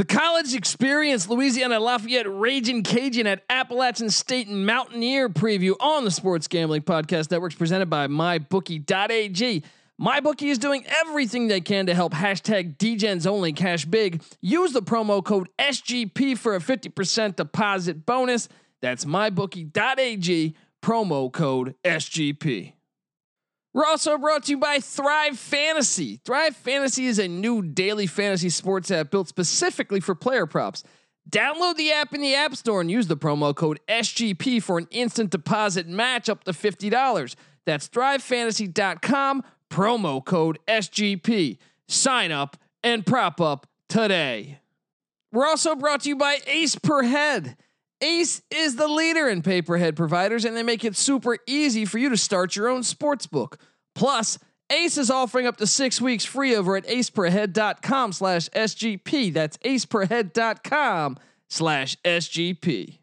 The college experience, Louisiana Lafayette Raging Cajun at Appalachian State and Mountaineer preview on the Sports Gambling Podcast Networks presented by MyBookie.ag. MyBookie is doing everything they can to help hashtag DGens only cash big. Use the promo code SGP for a 50% deposit bonus. That's MyBookie.ag, promo code SGP. We're also brought to you by Thrive Fantasy. Thrive Fantasy is a new daily fantasy sports app built specifically for player props. Download the app in the App Store and use the promo code SGP for an instant deposit match up to $50. That's thrivefantasy.com, promo code SGP. Sign up and prop up today. We're also brought to you by Ace Per Head. Ace is the leader in pay-per-head providers, and they make it super easy for you to start your own sports book. Plus, Ace is offering up to six weeks free over at aceperhead.com slash SGP. That's aceperhead.com slash SGP.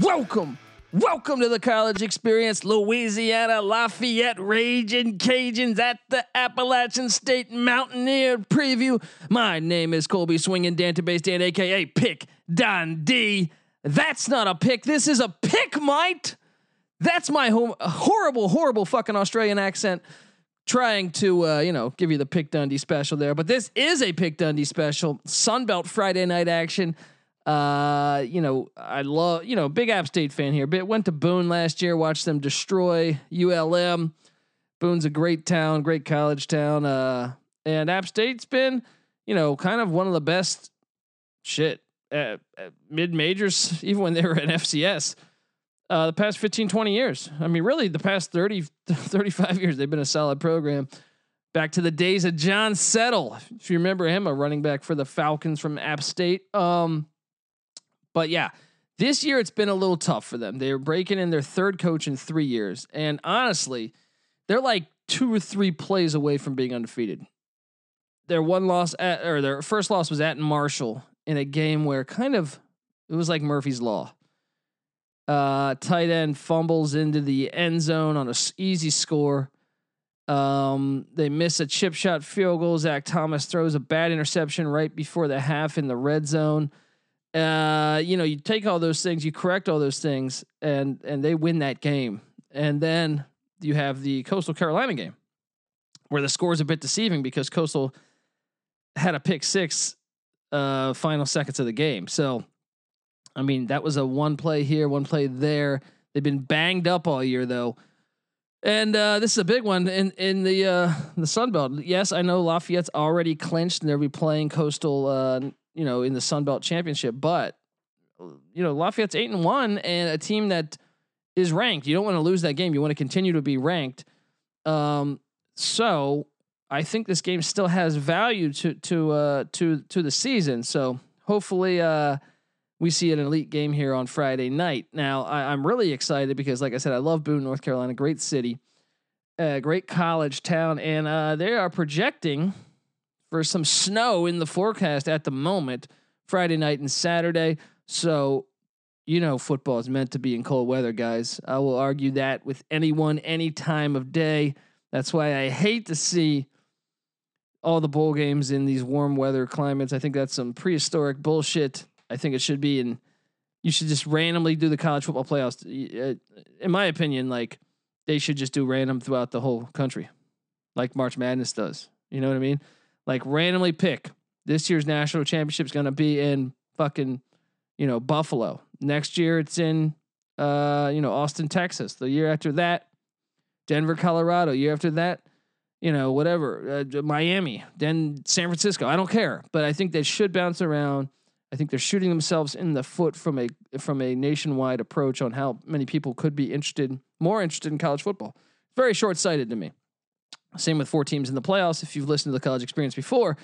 Welcome. Welcome to the college experience, Louisiana Lafayette Raging Cajuns at the Appalachian State Mountaineer preview. My name is Colby Swinging Dantabase Dan, aka Pick Dundee. That's not a pick. This is a pick, mite. That's my home, horrible, horrible fucking Australian accent trying to uh, you know give you the pick Dundee special there, but this is a pick Dundee special Sunbelt Friday night action. Uh, you know I love you know big App State fan here. But went to Boone last year, watched them destroy ULM. Boone's a great town, great college town. Uh, and App State's been you know kind of one of the best shit mid majors, even when they were at FCS uh, the past 15, 20 years. I mean, really, the past 30, 35 years, they've been a solid program. Back to the days of John Settle, if you remember him, a running back for the Falcons from App State. Um, but yeah, this year it's been a little tough for them. They're breaking in their third coach in three years. And honestly, they're like two or three plays away from being undefeated. Their one loss at, or their first loss was at Marshall in a game where kind of it was like Murphy's Law. Uh, tight end fumbles into the end zone on a s- easy score. Um, they miss a chip shot field goal. Zac Thomas throws a bad interception right before the half in the red zone. Uh, you know, you take all those things, you correct all those things, and and they win that game. And then you have the Coastal Carolina game, where the score is a bit deceiving because Coastal had a pick six, uh, final seconds of the game. So I mean, that was a one play here, one play there. They've been banged up all year though. And uh, this is a big one in in the uh, the Sun Belt. Yes, I know Lafayette's already clinched and they'll be playing Coastal, uh, you know, in the Sun Belt Championship. But you know, Lafayette's eight and one, and a team that is ranked. You don't want to lose that game. You want to continue to be ranked. Um, so I think this game still has value to to uh, to to the season. So hopefully, uh, we see an elite game here on Friday night. Now, I, am really excited because, like I said, I love Boone, North Carolina, great city, great college town, and uh, they are projecting for some snow in the forecast at the moment, Friday night and Saturday. So, you know, football is meant to be in cold weather, guys. I will argue that with anyone, any time of day. That's why I hate to see all the bowl games in these warm weather climates. I think that's some prehistoric bullshit. I think it should be in. You should just randomly do the college football playoffs. Uh, in my opinion, like they should just do random throughout the whole country, like March Madness does. You know what I mean? Like randomly pick this year's national championship is going to be in fucking, you know, Buffalo. Next year it's in, uh, you know, Austin, Texas. The year after that, Denver, Colorado. Year after that, you know, whatever, uh, Miami, then San Francisco. I don't care, but I think they should bounce around. I think they're shooting themselves in the foot from a from a nationwide approach on how many people could be interested, more interested in college football. Very short sighted to me. Same with four teams in the playoffs. If you've listened to the college experience before,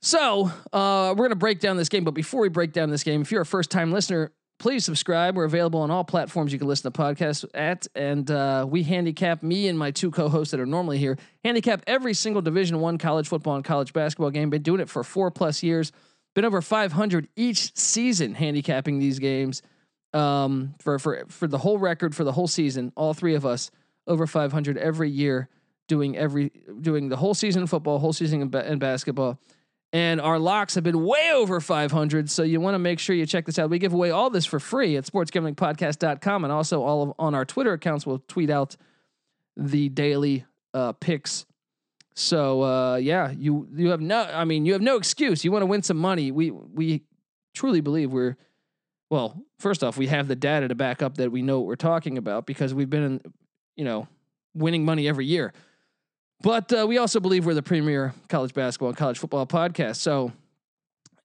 so uh, we're gonna break down this game. But before we break down this game, if you're a first time listener, please subscribe. We're available on all platforms you can listen to podcasts at, and uh, we handicap me and my two co-hosts that are normally here handicap every single Division One college football and college basketball game. Been doing it for four plus years. Been over 500 each season handicapping these games. Um, for for for the whole record for the whole season, all three of us over 500 every year doing every doing the whole season of football, whole season in, in basketball. And our locks have been way over 500. So you want to make sure you check this out. We give away all this for free at sportsgamblingpodcast.com. And also all of, on our Twitter accounts, we'll tweet out the daily uh, picks. So uh, yeah, you you have no I mean you have no excuse. You want to win some money. We we truly believe we're well, first off, we have the data to back up that we know what we're talking about because we've been in, you know, winning money every year. But uh, we also believe we're the premier college basketball and college football podcast. So,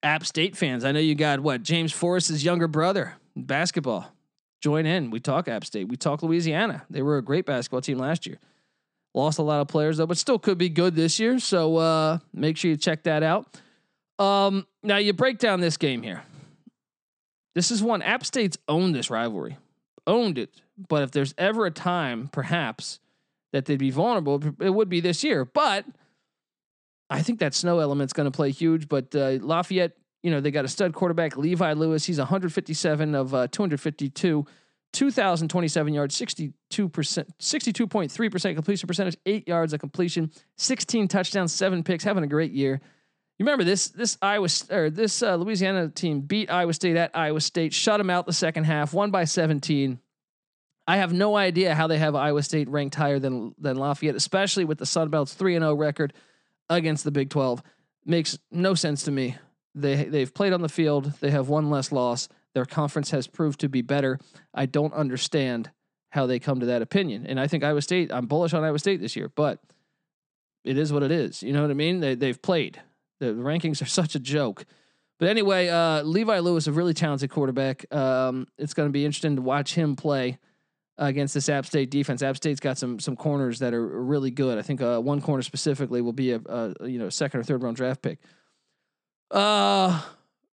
App State fans, I know you got what James Forrest's younger brother basketball. Join in. We talk App State. We talk Louisiana. They were a great basketball team last year. Lost a lot of players though, but still could be good this year. So uh, make sure you check that out. Um, now you break down this game here. This is one App State's owned this rivalry, owned it. But if there's ever a time, perhaps that they'd be vulnerable, it would be this year. But I think that snow element's going to play huge. But uh, Lafayette, you know, they got a stud quarterback, Levi Lewis. He's 157 of uh, 252, 2,027 yards, 62%, 62.3% completion percentage, eight yards of completion, 16 touchdowns, seven picks, having a great year. You remember this this Iowa or this uh, Louisiana team beat Iowa State at Iowa State, shut them out the second half, won by 17. I have no idea how they have Iowa State ranked higher than than Lafayette, especially with the Sun Belt's three and zero record against the Big Twelve. Makes no sense to me. They they've played on the field. They have one less loss. Their conference has proved to be better. I don't understand how they come to that opinion. And I think Iowa State. I'm bullish on Iowa State this year, but it is what it is. You know what I mean? They they've played. The rankings are such a joke. But anyway, uh, Levi Lewis, a really talented quarterback. Um, it's going to be interesting to watch him play against this App State defense. App State's got some some corners that are really good. I think uh, one corner specifically will be a, a, you know second or third round draft pick. Uh,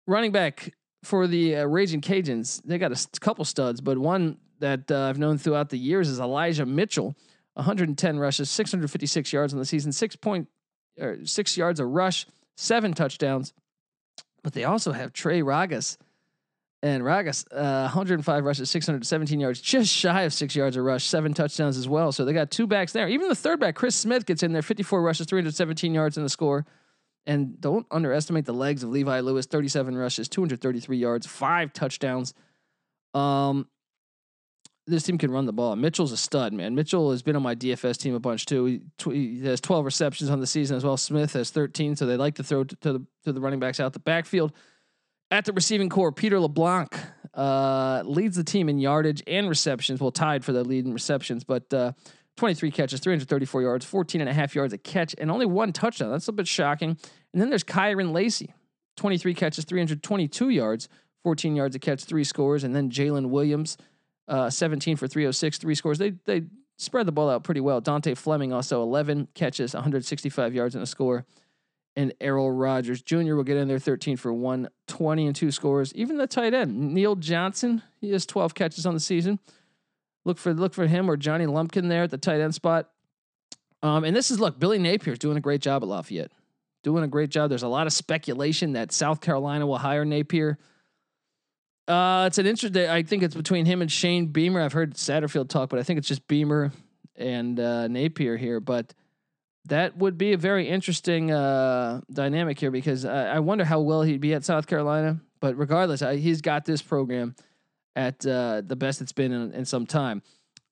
running back for the uh, Raging Cajuns, they got a couple studs, but one that uh, I've known throughout the years is Elijah Mitchell. 110 rushes, 656 yards in the season, six point or six yards a rush, seven touchdowns. But they also have Trey Ragas and Ragas, uh, 105 rushes, 617 yards, just shy of six yards a rush, seven touchdowns as well. So they got two backs there. Even the third back, Chris Smith, gets in there, 54 rushes, 317 yards in the score. And don't underestimate the legs of Levi Lewis, 37 rushes, 233 yards, five touchdowns. Um, this team can run the ball. Mitchell's a stud, man. Mitchell has been on my DFS team a bunch too. He, tw- he has 12 receptions on the season as well. Smith has 13, so they like to throw to, to the to the running backs out the backfield. At the receiving core, Peter LeBlanc uh, leads the team in yardage and receptions. Well, tied for the lead in receptions, but uh, 23 catches, 334 yards, 14 and a half yards a catch, and only one touchdown. That's a bit shocking. And then there's Kyren Lacy, 23 catches, 322 yards, 14 yards a catch, three scores. And then Jalen Williams, uh, 17 for 306, three scores. They they spread the ball out pretty well. Dante Fleming also 11 catches, 165 yards and a score and Errol Rogers Jr. will get in there 13 for 120 and two scores. Even the tight end, Neil Johnson, he has 12 catches on the season. Look for look for him or Johnny Lumpkin there at the tight end spot. Um, and this is look, Billy Napier's doing a great job at Lafayette. Doing a great job. There's a lot of speculation that South Carolina will hire Napier. Uh, it's an interesting. I think it's between him and Shane Beamer. I've heard Satterfield talk, but I think it's just Beamer and uh, Napier here. But that would be a very interesting uh, dynamic here because I, I, wonder how well he'd be at South Carolina. But regardless, I, he's got this program at uh, the best it's been in, in some time.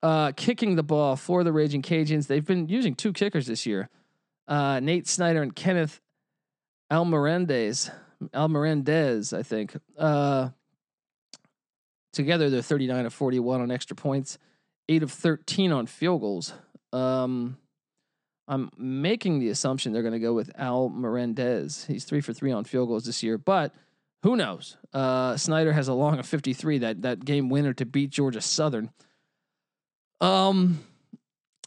Uh, kicking the ball for the Raging Cajuns, they've been using two kickers this year uh, Nate Snyder and Kenneth Almerendez. Almerendez, I think. Uh, together, they're 39 of 41 on extra points, 8 of 13 on field goals. Um, I'm making the assumption they're going to go with Al Melendez. He's three for three on field goals this year, but who knows? Uh, Snyder has a long of 53, that that game winner to beat Georgia Southern. Um,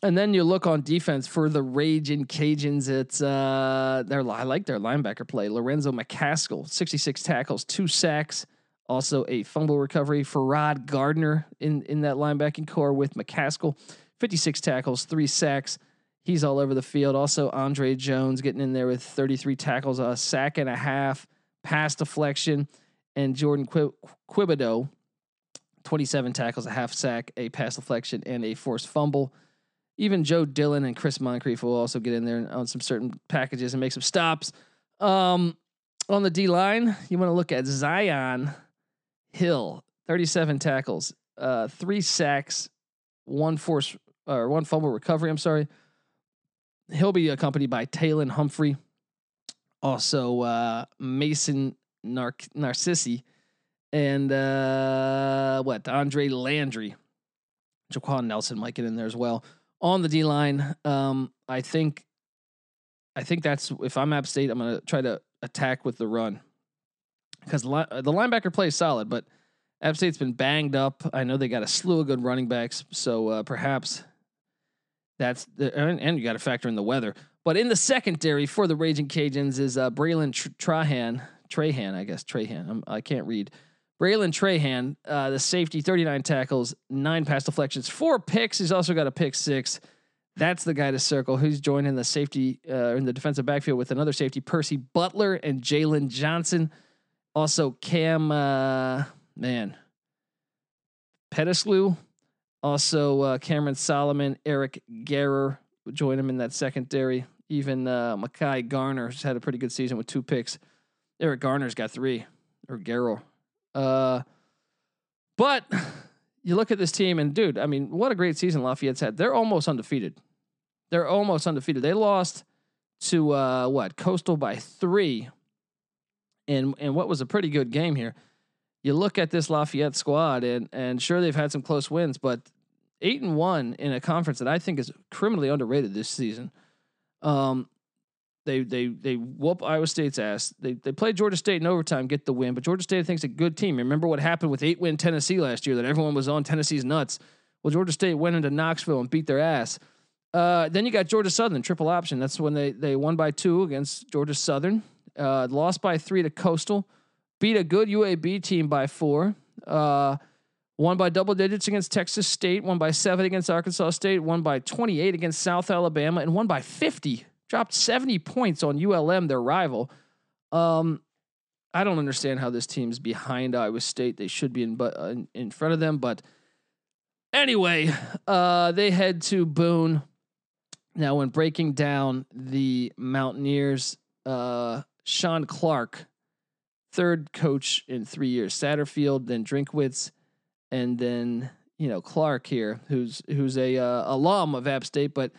and then you look on defense for the Raging Cajuns. It's uh, their I like their linebacker play. Lorenzo McCaskill, 66 tackles, two sacks, Also, a fumble recovery for Rod Gardner in, in that linebacking core with McCaskill. 56 tackles, three sacks. He's all over the field. Also, Andre Jones getting in there with 33 tackles, a sack and a half, pass deflection. And Jordan Quib- Quibodeaux, 27 tackles, a half sack, a pass deflection, and a forced fumble. Even Joe Dillon and Chris Moncrief will also get in there on some certain packages and make some stops. Um, on the D line, you want to look at Zi'Yon Hill, 37 tackles, uh, three sacks, one force or one fumble recovery. I'm sorry. He'll be accompanied by Taylon Humphrey, also uh, Mason Nar- Narcissi, and uh, what Andre Landry. Jaquan Nelson might get in there as well on the D line. Um, I think, I think that's if I'm App State, I'm gonna try to attack with the run because li- the linebacker play is solid, but App State's been banged up. I know they got a slew of good running backs, so uh, perhaps that's the, and, and you got to factor in the weather. But in the secondary for the Raging Cajuns is uh, Braylon Tr- Trahan, Trahan, I guess Trahan. I'm, I can not read. Braylon Trahan, uh, the safety, 39 tackles, nine pass deflections, four picks. He's also got a pick six. That's the guy to circle. Who's joining the safety uh, in the defensive backfield with another safety, Percy Butler and Jalen Johnson. Also, Cam, uh, man, Pedescleaux. Also, uh, Cameron Solomon, Eric Garror join him in that secondary. Even uh, Mekhi Garner has had a pretty good season with two picks. Eric Garner's got three, or Garrow. Uh, but you look at this team, and dude, I mean, what a great season Lafayette's had. They're almost undefeated. They're almost undefeated. They lost to uh, what Coastal by three, and and what was a pretty good game here. You look at this Lafayette squad, and and sure they've had some close wins, but eight and one in a conference that I think is criminally underrated this season. Um, they they they whoop Iowa State's ass. They they played Georgia State in overtime, get the win. But Georgia State I think is a good team. Remember what happened with eight win Tennessee last year that everyone was on Tennessee's nuts. Well, Georgia State went into Knoxville and beat their ass. Uh, then you got Georgia Southern triple option. That's when they they won by two against Georgia Southern. Uh, lost by three to Coastal. Beat a good UAB team by four. Uh, won by double digits against Texas State. Won by seven against Arkansas State. Won by 28 against South Alabama, and won by 50 dropped 70 points on ULM, their rival. Um, I don't understand how this team's behind Iowa State. They should be in but uh, in front of them, but anyway, uh, they head to Boone. Now, when breaking down the Mountaineers, uh, Shawn Clark, third coach in three years, Satterfield, then Drinkwitz, and then you know Clark here, who's who's a uh, alum of App State, but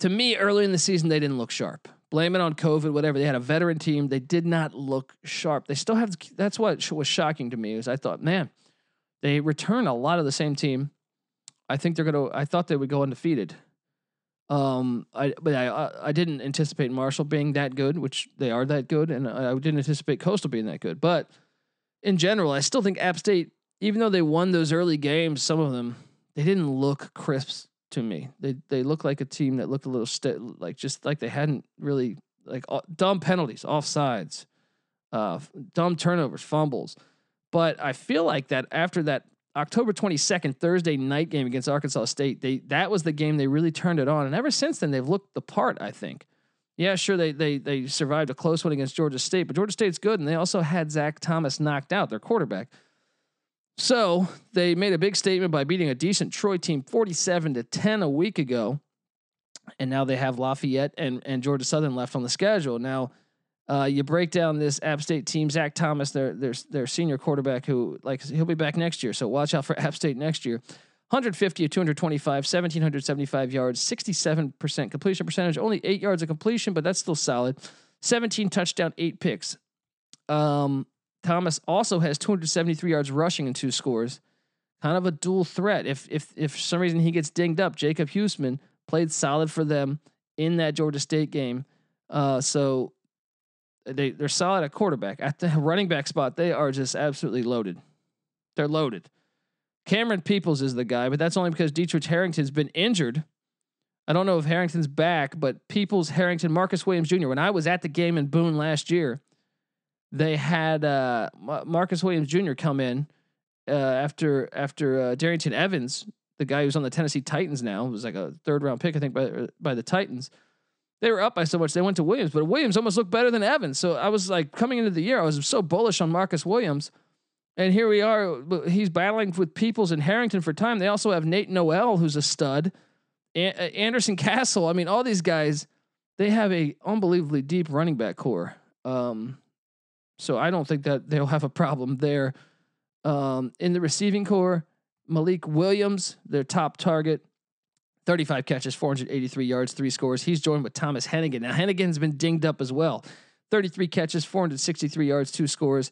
to me, early in the season, they didn't look sharp. Blame it on COVID, whatever. They had a veteran team. They did not look sharp. They still have. That's what was shocking to me. Is I thought, man, they return a lot of the same team. I think they're gonna. I thought they would go undefeated. Um, I but I I didn't anticipate Marshall being that good, which they are that good, and I didn't anticipate Coastal being that good. But in general, I still think App State, even though they won those early games, some of them they didn't look crisp to me. They they look like a team that looked a little st- like just like they hadn't really like dumb penalties, offsides, uh, dumb turnovers, fumbles. But I feel like that after that October 22nd Thursday night game against Arkansas State, they that was the game they really turned it on, and ever since then they've looked the part. I think. Yeah, sure they they they survived a close one against Georgia State, but Georgia State's good, and they also had Zac Thomas knocked out, their quarterback. So they made a big statement by beating a decent Troy team 47 to 10 a week ago. And now they have Lafayette and, and Georgia Southern left on the schedule. Now, uh, you break down this App State team, Zac Thomas, their, their, their senior quarterback, who like he'll be back next year. So watch out for App State next year. 150 to 225, 1775 yards, 67% completion percentage, only eight yards of completion, but that's still solid. 17 touchdown, eight picks. Um, Thomas also has 273 yards rushing and two scores. Kind of a dual threat. If if if for some reason he gets dinged up, Jacob Huesman played solid for them in that Georgia State game. Uh, so they they're solid at quarterback. At the running back spot, they are just absolutely loaded. They're loaded. Cameron Peoples is the guy, but that's only because Daetrich Harrington's been injured. I don't know if Harrington's back, but Peoples, Harrington, Marcus Williams Jr. When I was at the game in Boone last year, they had uh, Marcus Williams Jr. come in uh, after after uh, Darrynton Evans, the guy who's on the Tennessee Titans now, was like a third round pick, I think, by by the Titans. They were up by so much they went to Williams, but Williams almost looked better than Evans. So I was like coming into the year, I was so bullish on Marcus Williams. And here we are. He's battling with Peoples and Harrington for time. They also have Nate Noel, who's a stud. A- Anderson Castle. I mean, all these guys, they have a unbelievably deep running back core. Um, so I don't think that they'll have a problem there. Um, in the receiving core, Malik Williams, their top target, 35 catches, 483 yards, three scores. He's joined with Thomas Hennigan. Now, Hennigan's been dinged up as well. 33 catches, 463 yards, two scores.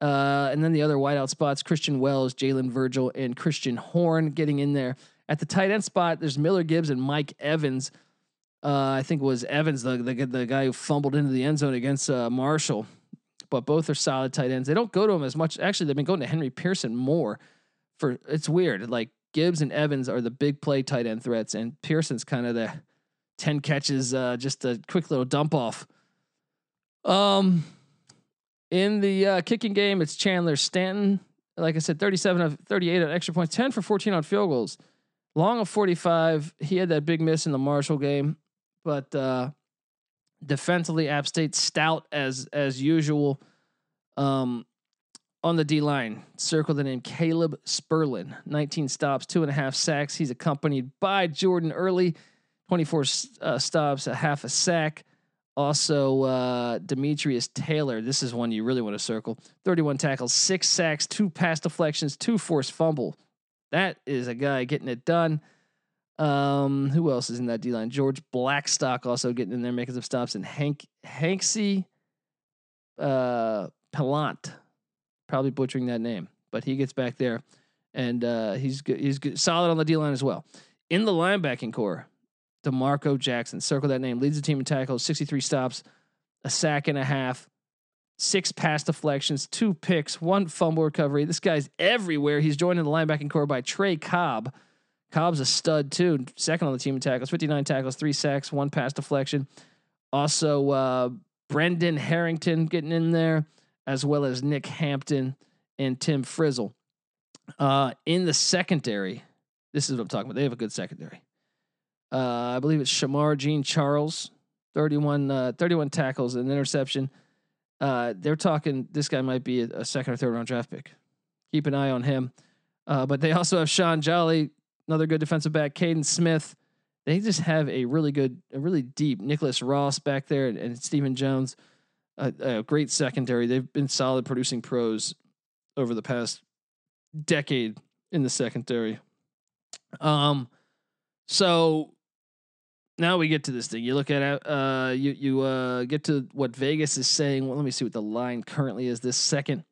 Uh, and then the other wideout spots Christian Wells, Jalen Virgil, and Christian Horn getting in there. At the tight end spot, there's Miller Gibbs and Mike Evans. Uh, I think was Evans, the, the, the guy who fumbled into the end zone against uh, Marshall but both are solid tight ends. They don't go to him as much. Actually, they've been going to Henry Pearson more. For it's weird. Like Gibbs and Evans are the big play tight end threats, and Pearson's kind of the ten catches, uh, just a quick little dump off. Um, in the uh, kicking game, it's Chandler Staton. Like I said, 37 of 38 on extra points, 10 for 14 on field goals. Long of 45. He had that big miss in the Marshall game, but uh, defensively, App State stout as as usual. Um, on the D line, circle the name Caleb Sperlin, 19 stops, two and a half sacks. He's accompanied by Jordan Early, 24 uh, stops, a half a sack. Also, uh, Demetrius Taylor. This is one you really want to circle. 31 tackles, six sacks, two pass deflections, two forced fumble. That is a guy getting it done. Um, who else is in that D line? George Blackstock also getting in there, making some stops, and Hank Hanksy uh Palant, probably butchering that name, but he gets back there, and uh, he's good, he's good, solid on the D line as well. In the linebacking core, Demarco Jackson, circle that name, leads the team in tackles, 63 stops, a sack and a half, six pass deflections, two picks, one fumble recovery. This guy's everywhere. He's joined in the linebacking core by Trey Cobb Cobb's a stud too, second on the team in tackles, 59 tackles, three sacks, one pass deflection. Also, uh, Brendan Harrington getting in there, as well as Nick Hampton and Tim Frizzell. Uh, in the secondary, this is what I'm talking about. They have a good secondary. Uh, I believe it's Shemar Jean-Charles, 31, uh, 31 tackles and interception. Uh, they're talking this guy might be a, a, second or third round draft pick. Keep an eye on him. Uh, but they also have Shaun Jolly, another good defensive back, Caden Smith. They just have a really good, a really deep Nicholas Ross back there and, and Stephen Jones. A, a, great secondary. They've been solid producing pros over the past decade in the secondary. Um, so now we get to this thing. You look at. Uh, you you uh get to what Vegas is saying. Well, let me see what the line currently is. This second,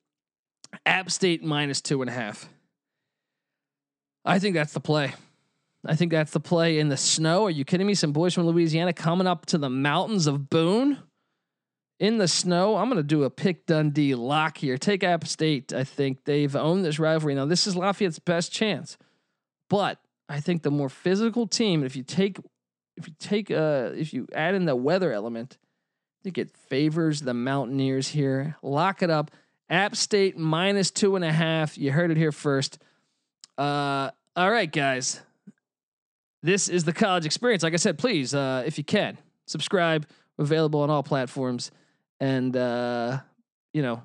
App State minus two and a half. I think that's the play. I think that's the play in the snow. Are you kidding me? Some boys from Louisiana coming up to the mountains of Boone in the snow. I'm going to do a pick Dundee lock here. Take App State. I think they've owned this rivalry. Now, this is Lafayette's best chance, but I think the more physical team, if you take, if you take, uh, if you add in the weather element, I think it favors the Mountaineers here. Lock it up. App State minus two and a half. You heard it here first. Uh, all right, guys. This is the college experience. Like I said, please, uh, if you can, subscribe. Available on all platforms. And uh, you know,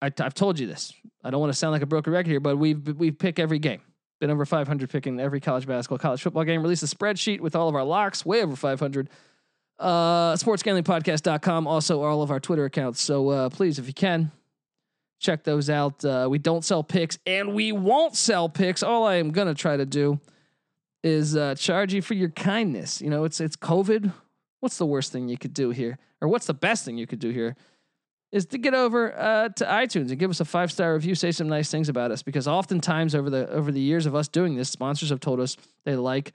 I, have told you this. I don't want to sound like a broken record here, but we've we pick every game. Been over 500 picking every college basketball, college football game. Release a spreadsheet with all of our locks, way over 500. Uh, sportsgamblingpodcast.com. Also, all of our Twitter accounts. So uh, please, if you can, check those out. Uh, we don't sell picks and we won't sell picks. All I am gonna try to do is uh, charge you for your kindness. You know, it's it's COVID. What's the worst thing you could do here, or what's the best thing you could do here? Is to get over uh, to iTunes and give us a five star review, say some nice things about us. Because oftentimes over the over the years of us doing this, sponsors have told us they like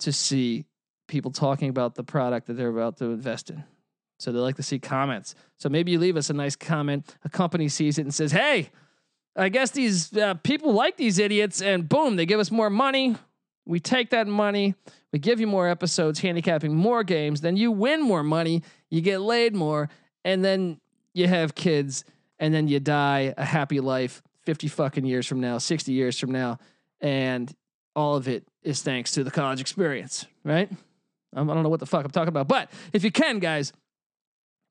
to see people talking about the product that they're about to invest in. So they like to see comments. So maybe you leave us a nice comment. A company sees it and says, "Hey, I guess these uh, people like these idiots," and boom, they give us more money. We take that money, we give you more episodes, handicapping more games. Then you win more money, you get laid more, and then you have kids, and then you die a happy life 50 fucking years from now, 60 years from now, and all of it is thanks to the college experience, right? I don't know what the fuck I'm talking about, but if you can, guys,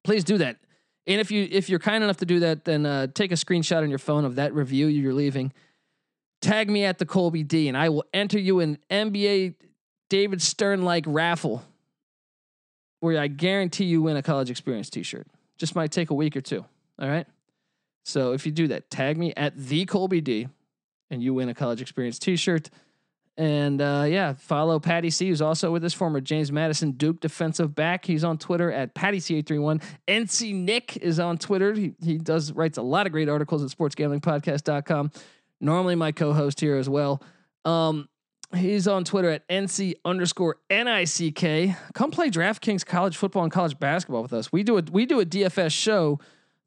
please do that. And if you if you're kind enough to do that, then uh, take a screenshot on your phone of that review you're leaving. Tag me at the Colby D, and I will enter you an NBA David Stern like raffle, where I guarantee you win a college experience T-shirt. Just might take a week or two. All right. So if you do that, tag me at the Colby D, and you win a college experience T-shirt. And uh, yeah, follow Patty C, who's also with us, former James Madison Duke defensive back. He's on Twitter at Patty C831. NC Nick is on Twitter. He, he does writes a lot of great articles at sportsgamblingpodcast.com. Normally my co-host here as well. Um, he's on Twitter at NC underscore NICK. Come play DraftKings college football and college basketball with us. We do a we do a DFS show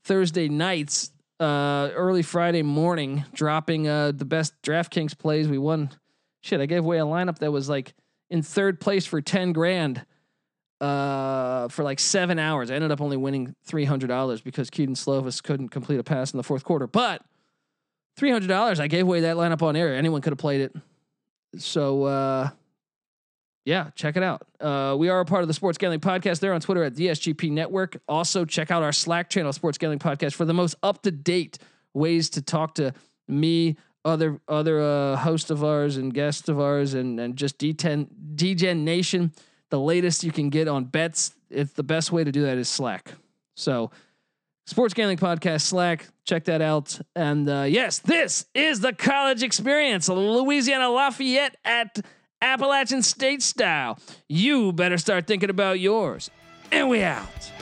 Thursday nights, uh, early Friday morning, dropping uh, the best DraftKings plays. We won shit, I gave away a lineup that was like in third place for 10 grand uh, for like seven hours. I ended up only winning $300 because Kedon Slovis couldn't complete a pass in the fourth quarter. But $300, I gave away that lineup on air. Anyone could have played it. So, uh, yeah, check it out. Uh, we are a part of the Sports Gambling Podcast there on Twitter at the SGP Network. Also, check out our Slack channel, Sports Gambling Podcast, for the most up to date ways to talk to me, other other uh, host of ours and guests of ours and and just D10 DGen Nation. The latest you can get on bets. It's the best way to do that is Slack. So, Sports Gambling Podcast Slack. Check that out. And uh, yes, this is the college experience. Louisiana Lafayette at Appalachian State style. You better start thinking about yours. And we out.